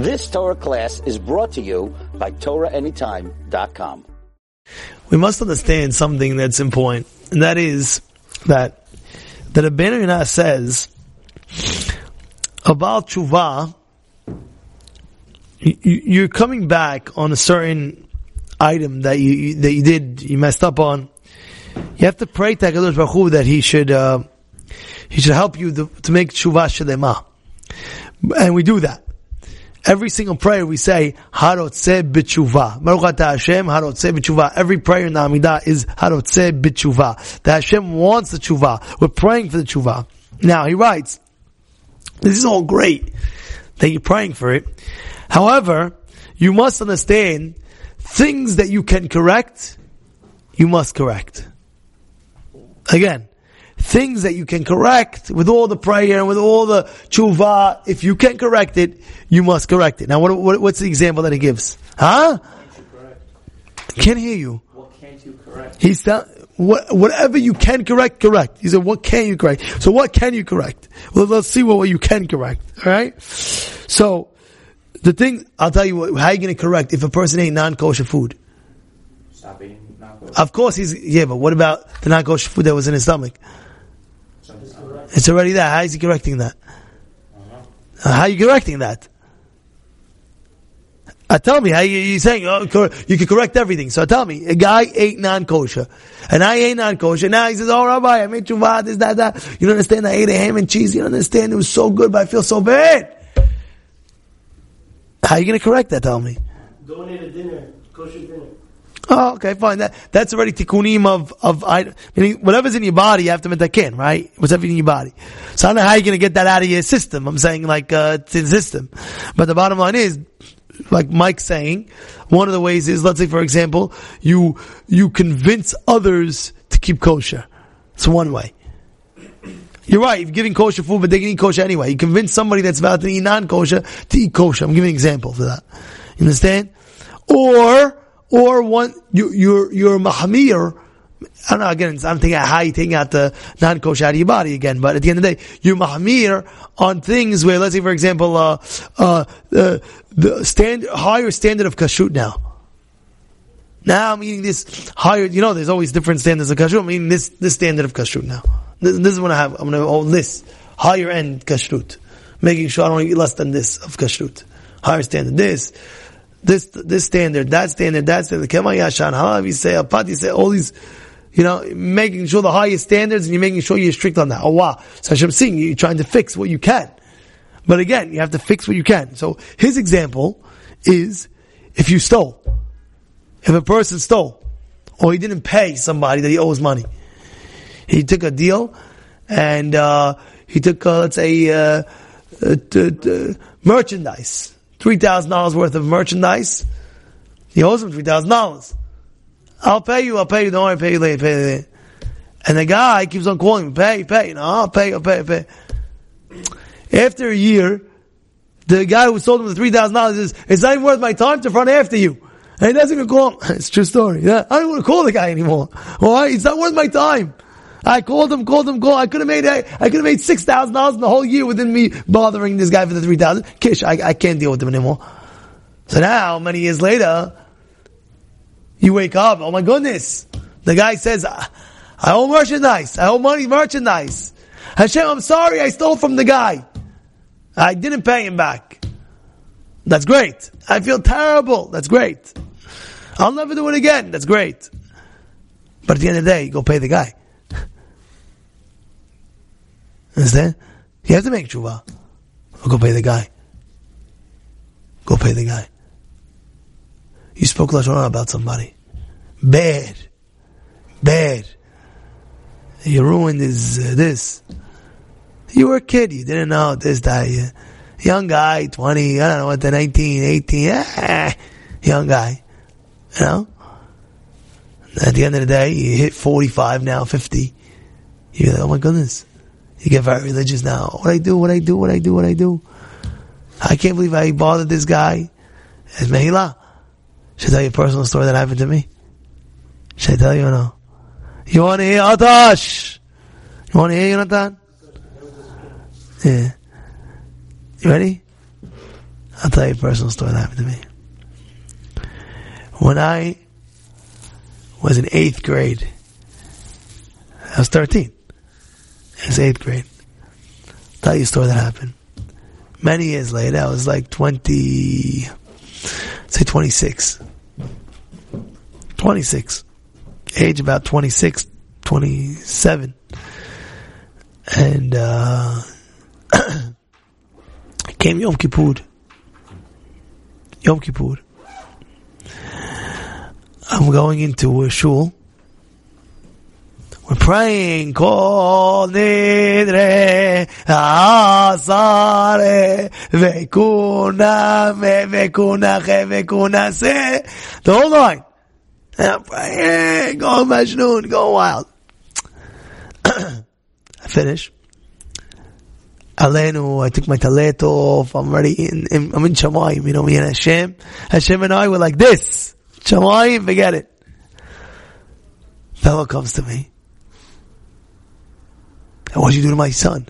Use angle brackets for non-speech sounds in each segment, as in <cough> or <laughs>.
This Torah class is brought to you by TorahAnytime.com. We must understand something that's important, and that is that the Rabbeinu Yonah says about tshuva, you're coming back on a certain item that you that you did you messed up on. You have to pray to Hakadosh Baruch Hu that he should uh, he should help you to, to make tshuva shalema, and we do that. Every single prayer we say, Harotzeh b'tshuva. Baruch atah Hashem, Harotzeh b'tshuva. Every prayer in the Amidah is Harotzeh b'tshuva. That Hashem wants the tshuva. We're praying for the tshuva. Now, he writes, this is all great that you're praying for it. However, you must understand things that you can correct, you must correct. Again, things that you can correct with all the prayer and with all the tshuva, if you can correct it, you must correct it. Now, what, what, what's the example that he gives? Huh? Can't hear you. What can't you correct? He's tell, what, whatever you can correct, correct. He said, what can you correct? So what can you correct? Well, let's see what, what you can correct. Alright? So, the thing, I'll tell you what, how are you going to correct if a person ate non-kosher food? Stop eating non-kosher. Of course he's, yeah, but what about the non-kosher food that was in his stomach? It's already there. How is he correcting that? Uh, how are you correcting that? Uh, tell me, how you, you saying oh, cor- you can correct everything. So tell me, a guy ate non-kosher, and I ate non-kosher. Now he says, "Oh, Rabbi, I made tshuva, this, that, that." You don't understand? I ate a ham and cheese. You don't understand? It was so good, but I feel so bad. How are you going to correct that? Tell me. Donate a dinner, kosher dinner. Oh, okay, fine. That, that's already tikkunim of, of, I, meaning whatever's in your body, you have to metakin, right? Whatever in your body. So I don't know how you're to get that out of your system. I'm saying like, uh, it's in the system. But the bottom line is, like Mike's saying, one of the ways is, let's say for example, you, you convince others to keep kosher. It's one way. You're right, you're giving kosher food, but they can eat kosher anyway. You convince somebody that's about to eat non-kosher to eat kosher. I'm giving an example for that. You understand? Or, or one, you, you're, mahmir, I don't know, again, I'm thinking how you taking out the non-kosher out of your body again, but at the end of the day, you're mahmir on things where, let's say for example, uh, uh, the, the stand, higher standard of kashrut now. Now I'm eating this higher, you know, there's always different standards of kashrut. I'm eating this, this standard of kashrut now. This, this is what I have. I'm going to hold this higher end kashrut. Making sure I don't eat less than this of kashrut. Higher standard. This, this, this standard, that standard, that standard. Kema yashan, however you say, apat, say, all these, you know, making sure the highest standards and you're making sure you're strict on that. Oh wow. So Hashem saying you're trying to fix what you can. But again, you have to fix what you can. So his example is if you stole. If a person stole, or he didn't pay somebody that he owes money, he took a deal, and uh, he took, uh, let's say, uh, uh, t- t- merchandise, three thousand dollars worth of merchandise. He owes him three thousand dollars. I'll pay you. I'll pay you. Don't worry. I'll pay you later. Pay you later. And the guy keeps on calling me, pay, pay. No, I'll pay. I'll pay. I'll pay. After a year, the guy who sold him the three thousand dollars says, "It's not even worth my time to run after you." And he doesn't even call him. <laughs> It's true story. Yeah, I don't want to call the guy anymore. Why? It's not worth my time. I called him, called him, called. I could have made, I, I could have made six thousand dollars in the whole year within me bothering this guy for the three thousand. Kish, I, I can't deal with him anymore. So now, many years later, you wake up. Oh my goodness! The guy says, "I owe merchandise. I owe money, merchandise." Hashem, I'm sorry. I stole from the guy. I didn't pay him back. That's great. I feel terrible. That's great. I'll never do it again. That's great. But at the end of the day, go pay the guy. Understand? You have to make tshuva. Go pay the guy. Go pay the guy. You spoke lashon hara about somebody. Bad. Bad. You ruined his, uh, this. You were a kid. You didn't know this, that. You, young guy, 20, I don't know what, the 19, 18, eh, young guy. You know? At the end of the day, you hit 45 now, 50. You're like, oh my goodness. You get very religious now. What I do, what I do, what I do, what I do. I can't believe I bothered this guy. It's Mehila. Should I tell you a personal story that happened to me? Should I tell you or no? You want to hear Atash? You want to hear Jonathan? Yeah. You ready? I'll tell you a personal story that happened to me. When I was in eighth grade, I was 13. I was eighth grade. I'll tell you a story that happened. Many years later, I was like 20, say 26. 26. Age about 26, 27. And, uh, <clears throat> came Yom Kippur. Yom Kippur. I'm going into a shul. We're praying, Kol Nidre Asare Vekuna Me Vekuna Che Vekuna Se The whole line. I'm praying, go Majnun, go wild. <clears throat> I finish. Alenu, I took my talet off, I'm ready in, in I'm in Shamayim, you know me and Hashem. Hashem and I were like this. Shamayim, forget it. Fellow comes to me. And what did you do to my son?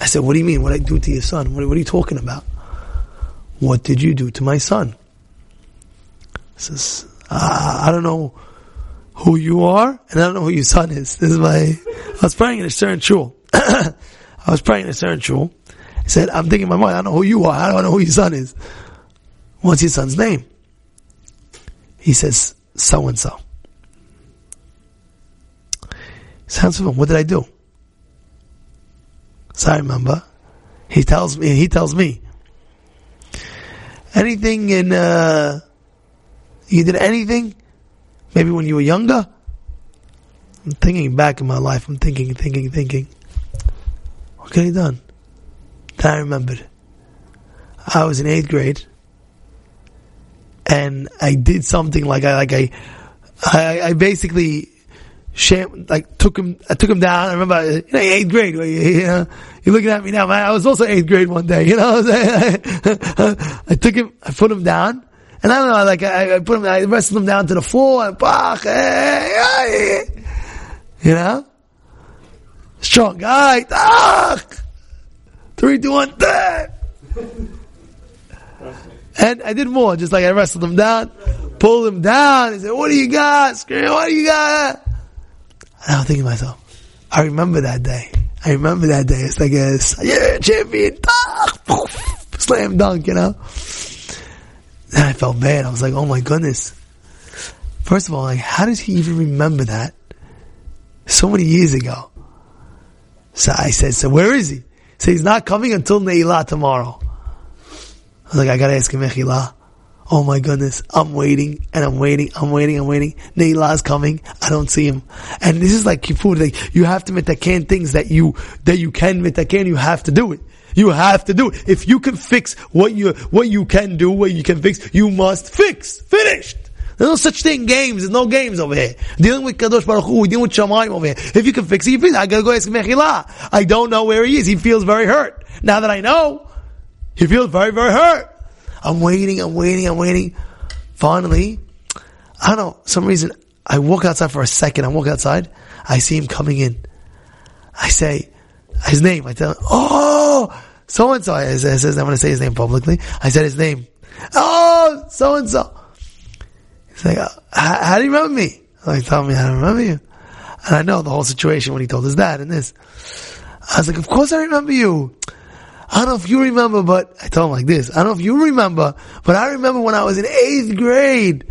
I said, what do you mean? What did I do to your son? What, what are you talking about? What did you do to my son? He says, ah, I don't know who you are, and I don't know who your son is. This is my, I was praying in a certain shul. <coughs> I was praying in a certain shul. He said, I'm thinking in my mind, I don't know who you are, I don't know who your son is. What's your son's name? He says, so and so. Sounds familiar. What did I do? So I remember. He tells me, he tells me, anything in, uh, you did anything? Maybe when you were younger? I'm thinking back in my life, I'm thinking, thinking, thinking. What could I done? Then I remembered. I was in eighth grade, and I did something like I, like I, I, I basically sham, like took him, I took him down. I remember, you know, eighth grade. You, know, you're looking at me now. Man, I was also eighth grade one day. You know, <laughs> I took him, I put him down, and I don't know, like I, I put him, I wrestled him down to the floor, and bah, hey, hey, you know, strong guy. Ah, three, two, one, that. <laughs> And I did more, just like I wrestled him down, pulled him down. He said, "What do you got, Scream? What do you got?" And I was thinking to myself, I remember that day. I remember that day. It's like a yeah, champion, ah, slam dunk, you know. Then I felt bad. I was like, "Oh my goodness." First of all, like, how does he even remember that? So many years ago. So I said, "So where is he?" So he's not coming until Ne'ilah tomorrow. I was like, I gotta ask him Mechila. Oh my goodness, I'm waiting and I'm waiting, I'm waiting, I'm waiting. Neilah's coming, I don't see him. And this is like Kippur, like you have to mitaken things that you, that you can mitaken, you have to do it. You have to do it. If you can fix what you, what you can do, what you can fix, you must fix. Finished. There's no such thing games. There's no games over here. Dealing with Kadosh Baruch Hu, dealing with Shamayim over here. If you can fix it, you fix it. I gotta go ask Mechila. I don't know where he is. He feels very hurt. Now that I know, he feels very, very hurt. I'm waiting, I'm waiting, I'm waiting. Finally, I don't know, some reason, I walk outside for a second, I walk outside, I see him coming in. I say, his name, I tell him, oh, so and so, I says, I'm going to say his name publicly. I said his name. Oh, so and so. He's like, how do you remember me? I'm like, tell me how to remember you. And I know the whole situation when he told his dad and this. I was like, of course I remember you. I don't know if you remember, but I told him like this. I don't know if you remember, but I remember when I was in eighth grade.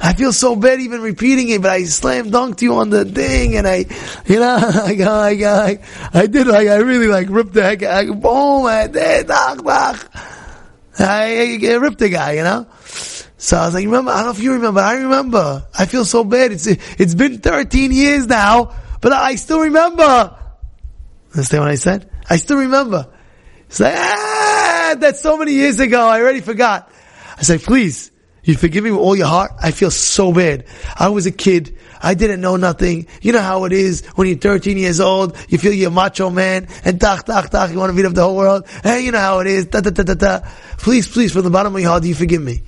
I feel so bad even repeating it, but I slam dunked you on the thing, and I, you know, <laughs> I got, I got, I, I did like I really like ripped the heck, I boom, I did, knock, knock. I, I ripped the guy, you know. So I was like, remember? I don't know if you remember. I remember. I feel so bad. It's it's been 13 years now, but I still remember. Understand what I said? I still remember. It's like, ah, that's so many years ago. I already forgot. I said, please, you forgive me with all your heart. I feel so bad. I was a kid. I didn't know nothing. You know how it is when you're 13 years old. You feel you're a macho man and tak, tak, tak. You want to beat up the whole world. Hey, you know how it is. Da, da, da, da, da. Please, please, from the bottom of your heart, do you forgive me? He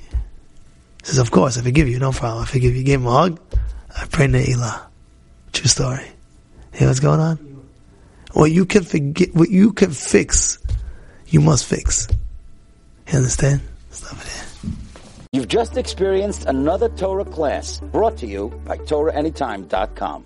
says, of course, I forgive you. No problem. I forgive you. Give him a hug. I pray Ne'ilah. True story. Hear what's going on? What you can forget, what you can fix, you must fix. You understand? Stop it. You've just experienced another Torah class brought to you by TorahAnytime.com.